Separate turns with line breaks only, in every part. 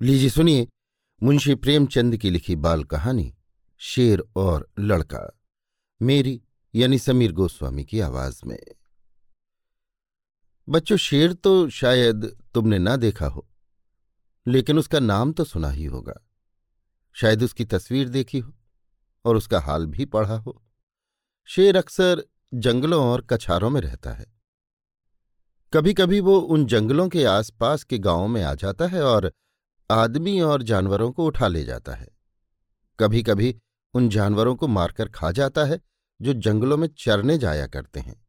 लीजिए, सुनिए, मुंशी प्रेमचंद की लिखी बाल कहानी, शेर और लड़का, मेरी, यानी समीर गोस्वामी की आवाज़ में। बच्चों, शेर तो शायद तुमने ना देखा हो, लेकिन उसका नाम तो सुना ही होगा। शायद उसकी तस्वीर देखी हो और उसका हाल भी पढ़ा हो। शेर अक्सर जंगलों और कछारों में रहता है। कभी कभी वो उन जंगलों के आसपास के गाँवों में आ जाता है और आदमी और जानवरों को उठा ले जाता है। कभी कभी उन जानवरों को मारकर खा जाता है, जो जंगलों में चरने जाया करते हैं।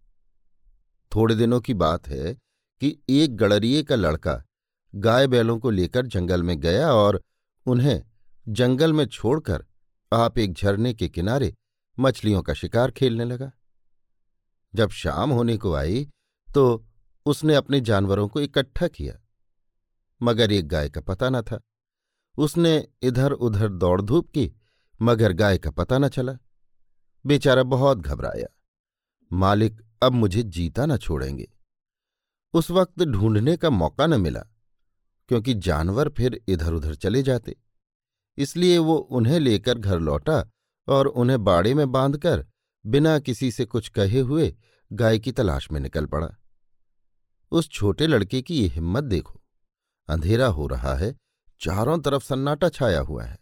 थोड़े दिनों की बात है कि एक गड़रिए का लड़का गाय बैलों को लेकर जंगल में गया और उन्हें जंगल में छोड़कर आप एक झरने के किनारे मछलियों का शिकार खेलने लगा। जब शाम होने को आई तो उसने अपने जानवरों को इकट्ठा किया। मगर एक गाय का पता न था। उसने इधर उधर दौड़ धूप की, मगर गाय का पता न चला। बेचारा बहुत घबराया। मालिक, अब मुझे जीता न छोड़ेंगे। उस वक्त ढूँढने का मौका न मिला, क्योंकि जानवर फिर इधर उधर चले जाते। इसलिए वो उन्हें लेकर घर लौटा और उन्हें बाड़े में बांधकर बिना किसी से कुछ कहे हुए गाय की तलाश में निकल पड़ा। उस छोटे लड़के की ये हिम्मत देखो। अंधेरा हो रहा है, चारों तरफ़ सन्नाटा छाया हुआ है,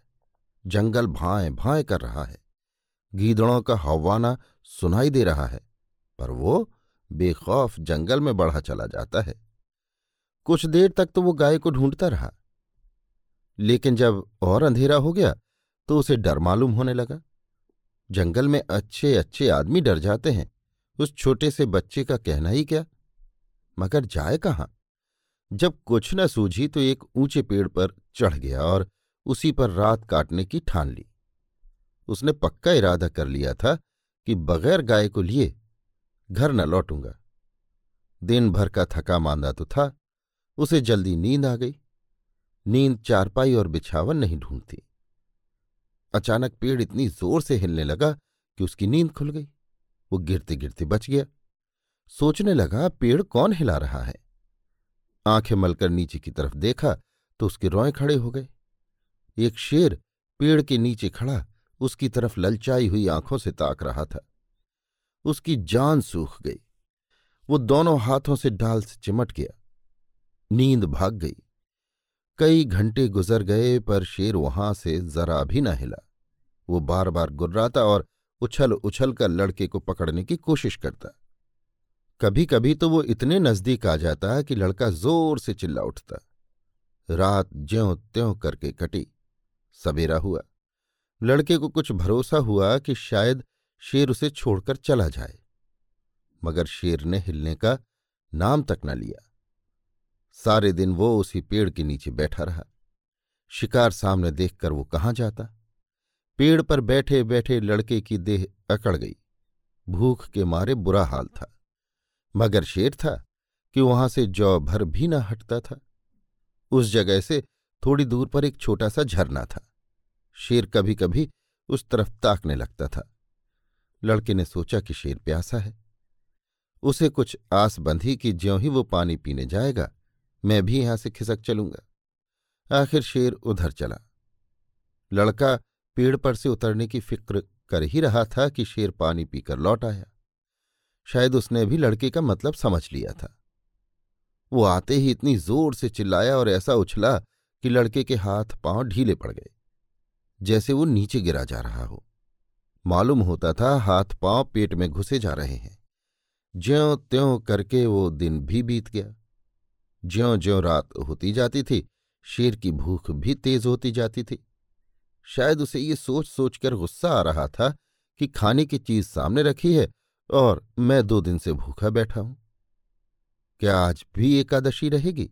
जंगल भाए भाए कर रहा है, गीदड़ों का हवाना सुनाई दे रहा है, पर वो बेखौफ जंगल में बढ़ा चला जाता है। कुछ देर तक तो वो गाय को ढूंढता रहा, लेकिन जब और अंधेरा हो गया तो उसे डर मालूम होने लगा। जंगल में अच्छे अच्छे आदमी डर जाते हैं, उस छोटे से बच्चे का कहना ही क्या, मगर जाए कहाँ? जब कुछ न सूझी तो एक ऊँचे पेड़ पर चढ़ गया और उसी पर रात काटने की ठान ली। उसने पक्का इरादा कर लिया था कि बगैर गाय को लिए घर न लौटूँगा। दिन भर का थका मांदा तो था, उसे जल्दी नींद आ गई। नींद चारपाई और बिछावन नहीं ढूंढती। अचानक पेड़ इतनी ज़ोर से हिलने लगा कि उसकी नींद खुल गई। वो गिरते गिरते बच गया। सोचने लगा, पेड़ कौन हिला रहा है? आँखें मलकर नीचे की तरफ़ देखा तो उसके रोए खड़े हो गए। एक शेर पेड़ के नीचे खड़ा, उसकी तरफ़ ललचाई हुई आँखों से ताक रहा था। उसकी जान सूख गई। वो दोनों हाथों से डाल से चिमट गया। नींद भाग गई। कई घंटे गुजर गए, पर शेर वहाँ से जरा भी न हिला। वो बार बार गुर्राता और उछल उछल कर लड़के को पकड़ने की कोशिश करता। कभी कभी तो वो इतने नज़दीक आ जाता कि लड़का ज़ोर से चिल्ला उठता। रात ज्यों त्यों करके कटी। सवेरा हुआ। लड़के को कुछ भरोसा हुआ कि शायद शेर उसे छोड़कर चला जाए। मगर शेर ने हिलने का नाम तक न लिया। सारे दिन वो उसी पेड़ के नीचे बैठा रहा। शिकार सामने देखकर वो कहाँ जाता? पेड़ पर बैठे बैठे लड़के की देह अकड़ गई। भूख के मारे बुरा हाल था। मगर शेर था कि वहाँ से जौ भर भी न हटता था। उस जगह से थोड़ी दूर पर एक छोटा सा झरना था। शेर कभी कभी उस तरफ़ ताकने लगता था। लड़के ने सोचा कि शेर प्यासा है। उसे कुछ आस बंधी कि ज्यों ही वो पानी पीने जाएगा, मैं भी यहाँ से खिसक चलूँगा। आखिर शेर उधर चला। लड़का पेड़ पर से उतरने की फ़िक्र कर ही रहा था कि शेर पानी पीकर लौट आया। शायद उसने भी लड़के का मतलब समझ लिया था। वो आते ही इतनी ज़ोर से चिल्लाया और ऐसा उछला कि लड़के के हाथ पाँव ढीले पड़ गए, जैसे वो नीचे गिरा जा रहा हो। मालूम होता था हाथ पाँव पेट में घुसे जा रहे हैं। ज्यों त्यों करके वो दिन भी बीत गया। ज्यों ज्यों रात होती जाती थी, शेर की भूख भी तेज होती जाती थी। शायद उसे ये सोच सोचकर गुस्सा आ रहा था कि खाने की चीज़ सामने रखी है और मैं दो दिन से भूखा बैठा हूँ। क्या आज भी एकादशी रहेगी?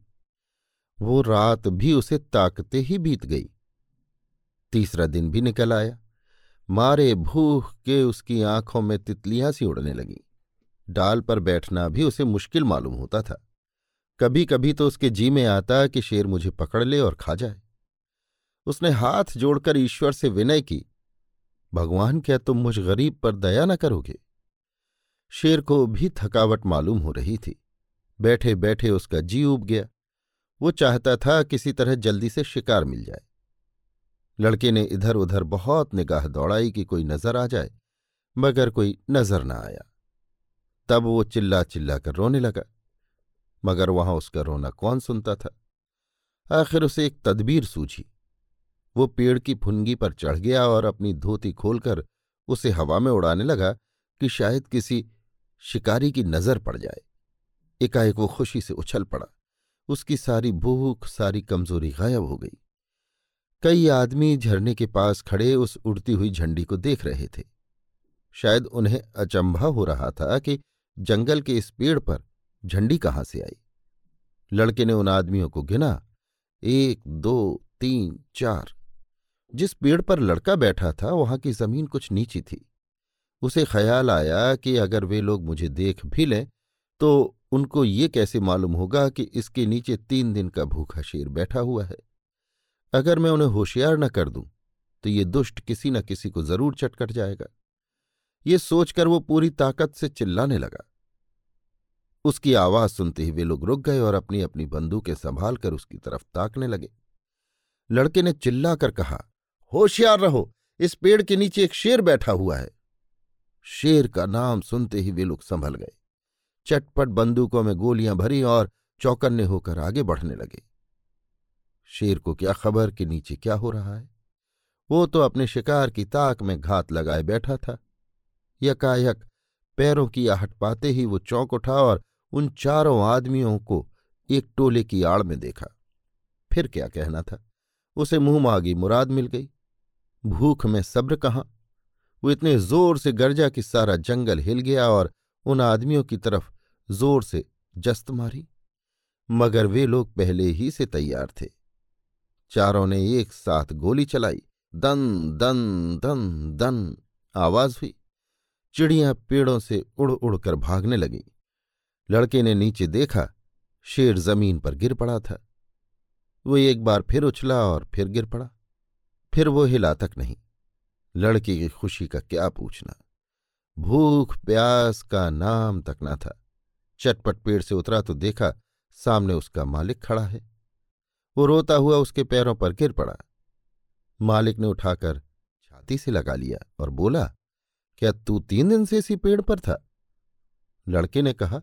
वो रात भी उसे ताकते ही बीत गई। तीसरा दिन भी निकल आया। मारे भूख के उसकी आँखों में तितलियाँ सी उड़ने लगीं। डाल पर बैठना भी उसे मुश्किल मालूम होता था। कभी कभी तो उसके जी में आता कि शेर मुझे पकड़ ले और खा जाए। उसने हाथ जोड़कर ईश्वर से विनय की, भगवान, क्या तुम मुझ गरीब पर दया न करोगे? शेर को भी थकावट मालूम हो रही थी। बैठे बैठे उसका जी उब गया। वो चाहता था किसी तरह जल्दी से शिकार मिल जाए। लड़के ने इधर उधर बहुत निगाह दौड़ाई कि कोई नज़र आ जाए, मगर कोई नज़र न आया। तब वो चिल्ला चिल्ला कर रोने लगा, मगर वहाँ उसका रोना कौन सुनता था? आखिर उसे एक तदबीर सूझी। वो पेड़ की फुनगी पर चढ़ गया और अपनी धोती खोलकर उसे हवा में उड़ाने लगा कि शायद किसी शिकारी की नज़र पड़ जाए। एकाएक वो खुशी से उछल पड़ा। उसकी सारी भूख, सारी कमज़ोरी गायब हो गई। कई आदमी झरने के पास खड़े उस उड़ती हुई झंडी को देख रहे थे। शायद उन्हें अचंभा हो रहा था कि जंगल के इस पेड़ पर झंडी कहाँ से आई। लड़के ने उन आदमियों को गिना। एक, दो, तीन, चार। जिस पेड़ पर लड़का बैठा था, वहाँ की ज़मीन कुछ नीची थी। उसे ख्याल आया कि अगर वे लोग मुझे देख भी लें तो उनको ये कैसे मालूम होगा कि इसके नीचे तीन दिन का भूखा शेर बैठा हुआ है। अगर मैं उन्हें होशियार न कर दूँ तो ये दुष्ट किसी न किसी को ज़रूर चटकट जाएगा। ये सोचकर वो पूरी ताकत से चिल्लाने लगा। उसकी आवाज़ सुनते ही वे लोग रुक गए और अपनी अपनी बंदूकें संभाल कर उसकी तरफ़ ताकने लगे। लड़के ने चिल्लाकर कहा, होशियार रहो, इस पेड़ के नीचे एक शेर बैठा हुआ है। शेर का नाम सुनते ही वे लोग संभल गए। चटपट बंदूकों में गोलियाँ भरी और चौकन्ने होकर आगे बढ़ने लगे। शेर को क्या खबर कि नीचे क्या हो रहा है? वो तो अपने शिकार की ताक में घात लगाए बैठा था। यकायक पैरों की आहट पाते ही वो चौंक उठा और उन चारों आदमियों को एक टोले की आड़ में देखा। फिर क्या कहना था? उसे मुँह मांगी मुराद मिल गई। भूख में सब्र कहाँ? वो इतने ज़ोर से गरजा कि सारा जंगल हिल गया और उन आदमियों की तरफ़ ज़ोर से जस्त मारी। मगर वे लोग पहले ही से तैयार थे। चारों ने एक साथ गोली चलाई। दन दन दन दन, आवाज़ हुई। चिड़ियाँ पेड़ों से उड़ उड़कर भागने लगीं। लड़के ने नीचे देखा, शेर ज़मीन पर गिर पड़ा था। वो एक बार फिर उछला और फिर गिर पड़ा। फिर वो हिला तक नहीं। लड़की की खुशी का क्या पूछना। भूख, प्यास का नाम तक ना था। चटपट पेड़ से उतरा तो देखा सामने उसका मालिक खड़ा है। वो रोता हुआ उसके पैरों पर गिर पड़ा। मालिक ने उठाकर छाती से लगा लिया और बोला, क्या तू तीन दिन से इसी पेड़ पर था? लड़के ने कहा,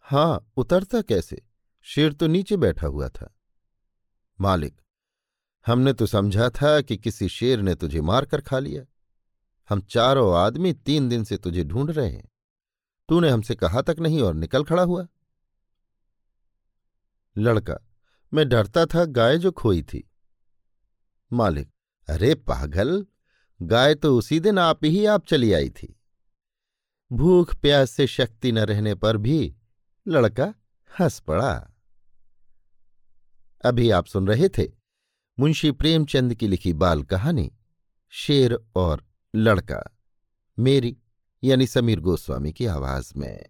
हाँ, उतरता कैसे? शेर तो नीचे बैठा हुआ था। मालिक हमने तो समझा था कि किसी शेर ने तुझे मारकर खा लिया। हम चारों आदमी तीन दिन से तुझे ढूंढ रहे हैं। तूने हमसे कहा तक नहीं और निकल खड़ा हुआ? लड़का, मैं डरता था गाय जो खोई थी। मालिक, अरे पागल, गाय तो उसी दिन आप ही, आप चली आई थी। भूख, प्यास से शक्ति न रहने पर भी लड़का हंस पड़ा। अभी आप सुन रहे थे मुंशी प्रेमचंद की लिखी बाल कहानी, शेर और लड़का, मेरी, यानी समीर गोस्वामी की आवाज़ में।